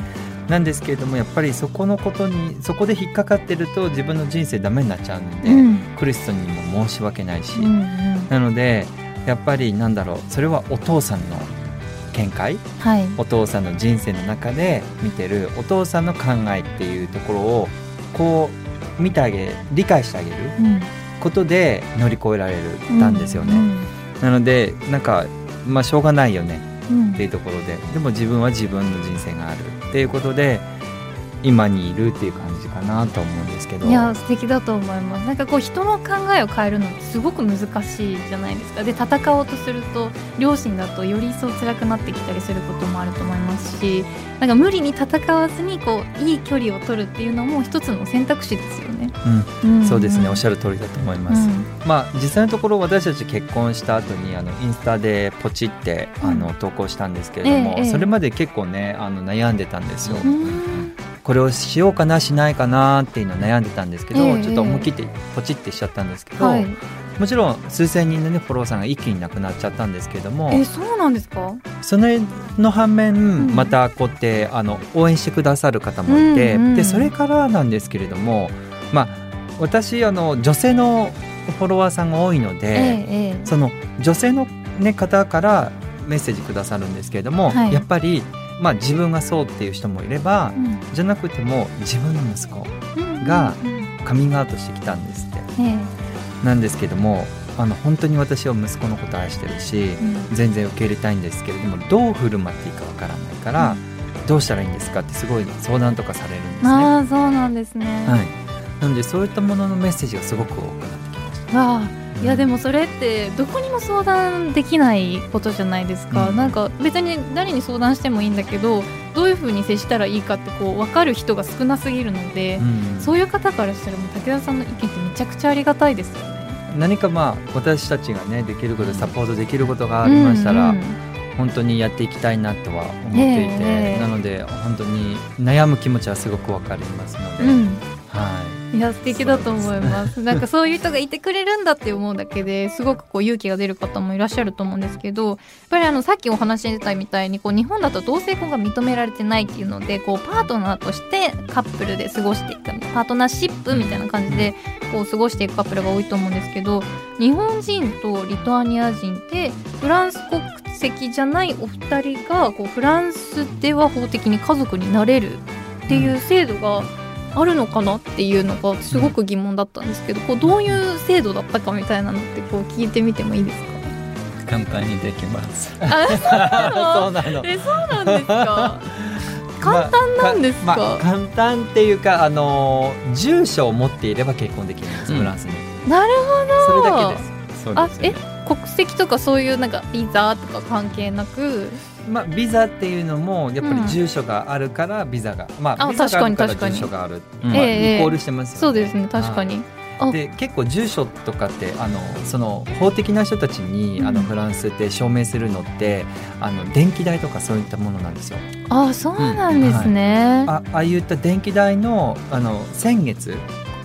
なんですけれどもやっぱりそこのことにそこで引っかかってると自分の人生ダメになっちゃうので、うん。クリストにも申し訳ないし、うんうん。なのでやっぱりなんだろうそれはお父さんの見解はい。お父さんの人生の中で見てるお父さんの考えっていうところをこう見てあげ理解してあげるうん。ことで乗り越えられるたんですよね。うん。なのでなんかまあしょうがないよねうん。っていうところででも自分は自分の人生があるっていうことで今にいるっていう感じかなと思うんですけど。いや素敵だと思います。なんかこう人の考えを変えるのってすごく難しいじゃないですか。で戦おうとすると両親だとより一層辛くなってきたりすることもあると思いますしなんか無理に戦わずにこういい距離を取るっていうのも一つの選択肢ですよね、うん。そうですね。おっしゃるる通りだと思います。まあ実際のところ私たち結婚した後にあのインスタでポチってあの投稿したんですけれども、ええええ。それまで結構ねあの悩んでたんですよ。うんこれをしようかなしないかなっていうのを悩んでたんですけど、ええちょっと思い切ってポチってしちゃったんですけど、はい。もちろん数千人のねフォロワーさんが一気になくなっちゃったんですけどもえそうなんですか？それの反面、ん。またこうやってあの応援してくださる方もいて、うんうん。でそれからなんですけれどもまあ私あの女性のフォロワーさんが多いので、ええええ。その女性の、ね、方からメッセージくださるんですけれども、はい。やっぱり、まあ、自分がそうっていう人もいれば、うん。じゃなくても自分の息子うんがうんうんカミングアウトしてきたんですって。ええ。なんですけどもあの本当に私は息子のこと愛してるしうん。全然受け入れたいんですけれどもどう振る舞っていいかわからないから、どうしたらいいんですかってすごい相談とかされるんですね。ああそうなんですね、はい、なのでそういったもののメッセージがすごく多くなってきました。いやでももそれってどこにも相談できないことじゃないですか、うん。なんか別に誰に相談してもいいんだけどどういうふうに接したらいいかってこう分かる人が少なすぎるので、うん。そういう方からしたらもう武田さんの意見ってめちゃくちゃありがたいですよね。何かまあ私たちがねできることサポートできることがありましたら、うんうん本当にやっていきたいなとは思っていて、ええなので本当に悩む気持ちはすごくわかりますので、うん。はいや素敵だと思います。なんかそういう人がいてくれるんだって思うだけですごくこう勇気が出る方もいらっしゃると思うんですけどやっぱりあのさっきお話ししてたみたいにこう日本だと同性婚が認められてないっていうのでこうパートナーとしてカップルで過ごしていくパートナーシップみたいな感じでこう過ごしていくカップルが多いと思うんですけど日本人とリトアニア人ってフランス国籍じゃないお二人がこうフランスでは法的に家族になれるっていう制度があるのかなっていうのがすごく疑問だったんですけど、こうどういう制度だったかみたいなのってこう聞いてみてもいいです簡単にできます。かあそうなの？え そうなんですか？簡単なんですか,、まあまあ簡単っていうかあのー住所を持っていれば結婚できるんです、うん。フランスに。なるそほど。れだけです。ですね。え国籍とかそういうなんかビザとか関係なくまあ、ビザっていうのもやっぱうん。り住所があるからビザが、まああビザがあるから確かに住所がある、うん。まあええイコールしてますよね。そうですね確かに、あ。で結構住所とかってあのその法的な人たちに、うん。あのフランスって証明するのってあの電気代とかそういったものなんですよ。あそうなんですね、あああいった電気代のあの先月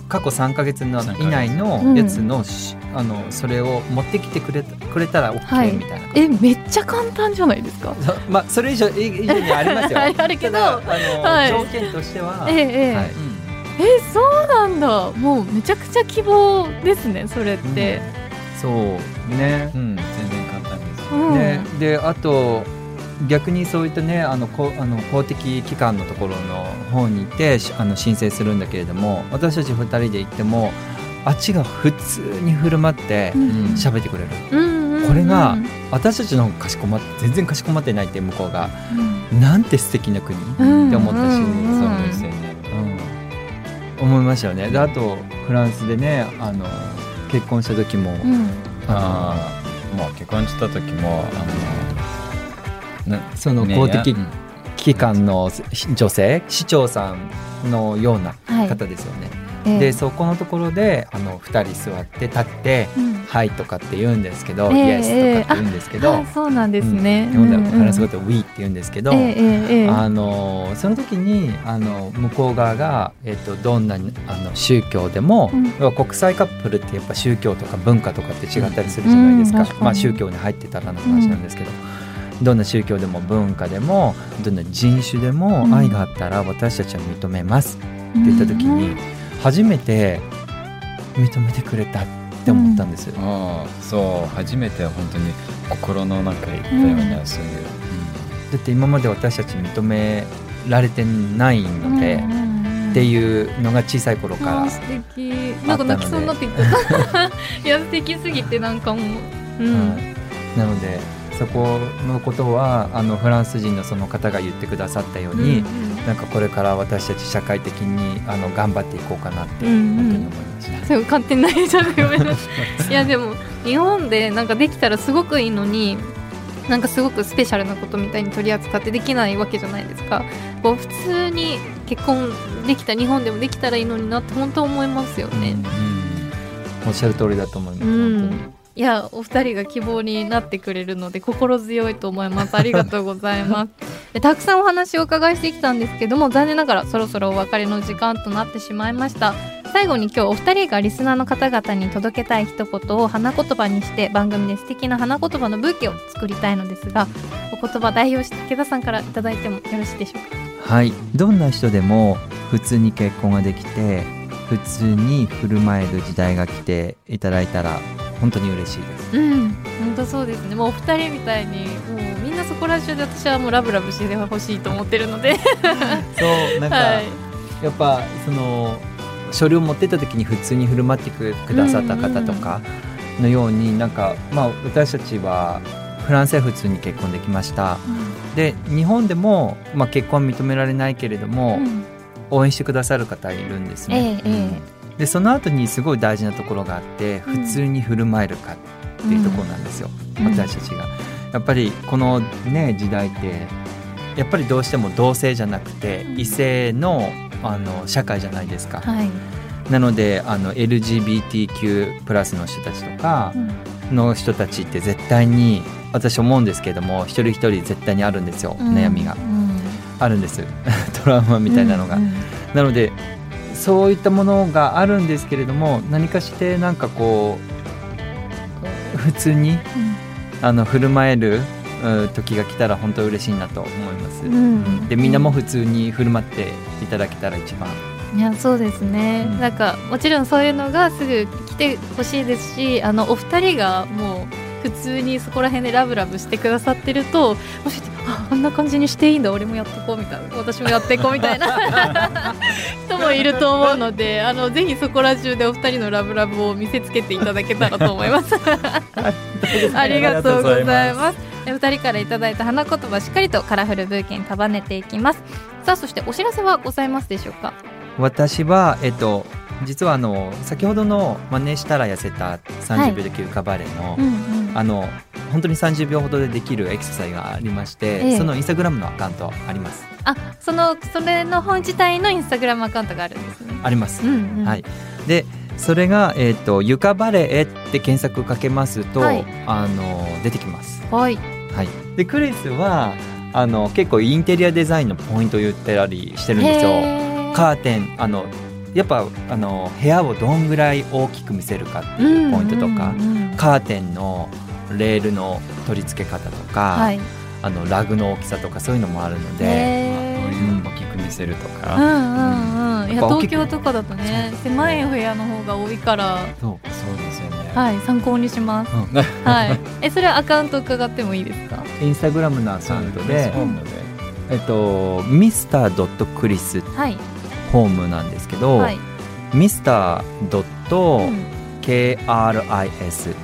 過去3か月の3ヶ月。以内のうんやつの,し、あのそれを持ってきてくれたくれたらは OK い。みたいな、えめっちゃ簡単じゃないですか？そまあそれ以上以以上にありますよ。あるけどあの、はい。条件としては、ええええ。はい。えそうなんだ。もうめちゃくちゃ希望ですねそれって、そう。ね。う、ん、全然簡単です。うん。ね。であと逆にそういったねあのこあの公的機関のところの方に行ってしあの申請するんだけれども私たち2人で行ってもあっちが普通に振る舞ってうん。喋ってくれる、うんうんうんこれが私たちの方がかしこまって全然かしこまってないって向こうがなんて素敵な国、うん。って思ったし、うんそうですよね。うん。思いましたよね。であとフランスでねあの結婚した時も、うん。あもう結婚した時もあのなそのね公的うん機関の女性市長さんのようなはい。方ですよね、ええ。でそこのところであの2人座って立ってうん「はい」とかって言うんですけど「ええ Yes」とかって言うんですけど、はいそうなんですね、うん。日本ではフランス語うんで「We」って言うんですけど、あのその時にあの向こう側が、えっとどんなあの宗教でも、うん。要は国際カップルってやっぱ宗教とか文化とかって違ったりするじゃないですか,、うん。確かに。まあ、宗教に入ってたらの話なんですけど、どんな宗教でも文化でもどんな人種でもうん。愛があったら私たちは認めます。って言った時に初めて認めてくれたって思ったんですよ。ああそう初めて本当に心の中にいったよね、うんそういう、だって今まで私たち認められてないので、ってういうのが小さい頃から、素敵。なんか泣きそうになってきた。いや素敵すぎてなんかもう。うん、はい。なのでそこのことはあのフランス人のその方が言ってくださったように、うんなんかこれから私たち社会的にあの頑張っていこうかなってうんうん。本当に思いました。勝手に泣いちゃってごめんなさいいやでも日本でなんかできたらすごくいいのになんかすごくスペシャルなことみたいに取り扱ってできないわけじゃないですか。こう普通に結婚できた日本でもできたらいいのになって本当思いますよね、おっしゃる通りだと思います。うん。本当にいやお二人が希望になってくれるので心強いと思います。ありがとうございます。でたくさんお話をお伺いしてきたんですけども残念ながらそろそろお別れの時間となってしまいました。最後に今日お二人がリスナーの方々に届けたい一言を花言葉にして番組で素敵な花言葉のブーケを作りたいのですがお言葉代表して武田さんからいただいてもよろしいでしょうか？はい、どんな人でも普通に結婚ができて普通に振る舞える時代が来ていただいたら本当に嬉しいです。うん本当そうですね。もうお二人みたいにもうみんなそこら中で私はもうラブラブしてほしいと思ってるので。そうなんか、はい。やっぱその書類を持ってった時に普通に振る舞ってくくださった方とかのように、なんかまあ私たちはフランスで普通に結婚できました。で日本でも、まあ、結婚は認められないけれども、うん。応援してくださる方いるんですね。えええでその後にすごい大事なところがあってうん。普通に振る舞えるかっていうところなんですよ、うん。私たちが。やっぱりこのね時代ってやっぱりどうしても同性じゃなくてうん。異性のあの社会じゃないですか。はい、なのであの LGBTQ+ プラスの人たちとかの人たちって絶対に私思うんですけれども一人一人絶対にあるんですよ、悩みが。うん。あるんです。トラウマみたいなのが。うん。なのでそういったものがあるんですけれども何かしてなんかこう普通にあの振る舞えるうん時が来たら本当に嬉しいなと思います。うん。でみんなも普通に振る舞っていただけたら一番。いやそうですね、うん。なんかもちろんそういうのがすぐ来てほしいですしあのお二人がもう普通にそこら辺でラブラブしてくださってるともしああんな感じにしていいんだ俺もやってこうみたいな 私もやっていこうみたいな人もいると思うのであのぜひそこら中でお二人のラブラブを見せつけていただけたらと思います。ありがとうございます。えお二人からいただいた花言葉しっかりとカラフルブーケに束ねていきます。さあそしてお知らせはございますでしょうか？私は、えっと、実はあの先ほどの真似したら痩せたはい30秒できるカバレーの、んうん。あの本当に30秒ほどでできるエクササイズがありまして、ええ。そのインスタグラムのアカウントあります。あそのそれの本自体のインスタグラムアカウントがあるんですね。あります、うんうん。はい、でそれが、えっと床バレエって検索かけますと、はい。あの出てきます、はい。はい、でクリスはあの結構インテリアデザインのポイントを言ってたりしてるんですよカーテンあのやっぱあの部屋をどんぐらい大きく見せるかっていうポイントとか、カーテンのレールの取り付け方とか、はい。あのラグの大きさとかそういうのもあるので、大きく見せるとうんか、うんうん。いや東京とかだとね狭い部屋の方が多いからそうそうですよね。はい参考にします。はい。えそれはアカウント伺ってもいいですか？インスタグラムのアカウントで。えっとミスタードットクリスはいホームなんですけど、はい。ミスタードットうん KRIS っ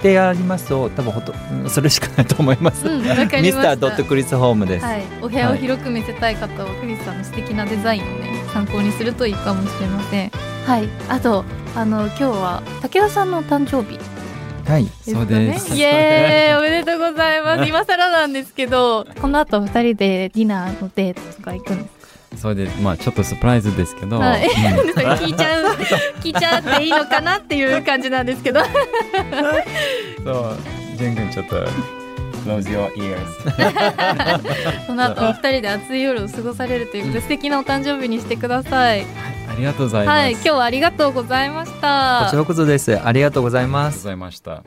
てやりますと多分ほとうんそれしかないと思います、うんミスタードットクリスホームです、はい、お部屋を広く見せたい方はクリスさんの素敵なデザインをね参考にするといいかもしれません。はい。あとあの今日は武田さんのお誕生日。はい。ですかそうねです。イエーイ。おめでとうございます。今更なんですけどこの後二人でディナーのデートとか行くんですそうです。まあちょっとサプライズですけど、はいうん聞いちゃう聞いちゃっていいのかなっていう感じなんですけどそう、ジェン君ちょっと close your ears。この後お二人で暑い夜を過ごされるということで素敵なお誕生日にしてくださいありがとうございます。はい今日はありがとうございましたこちらこそですありがとうございありがとうごますざいました。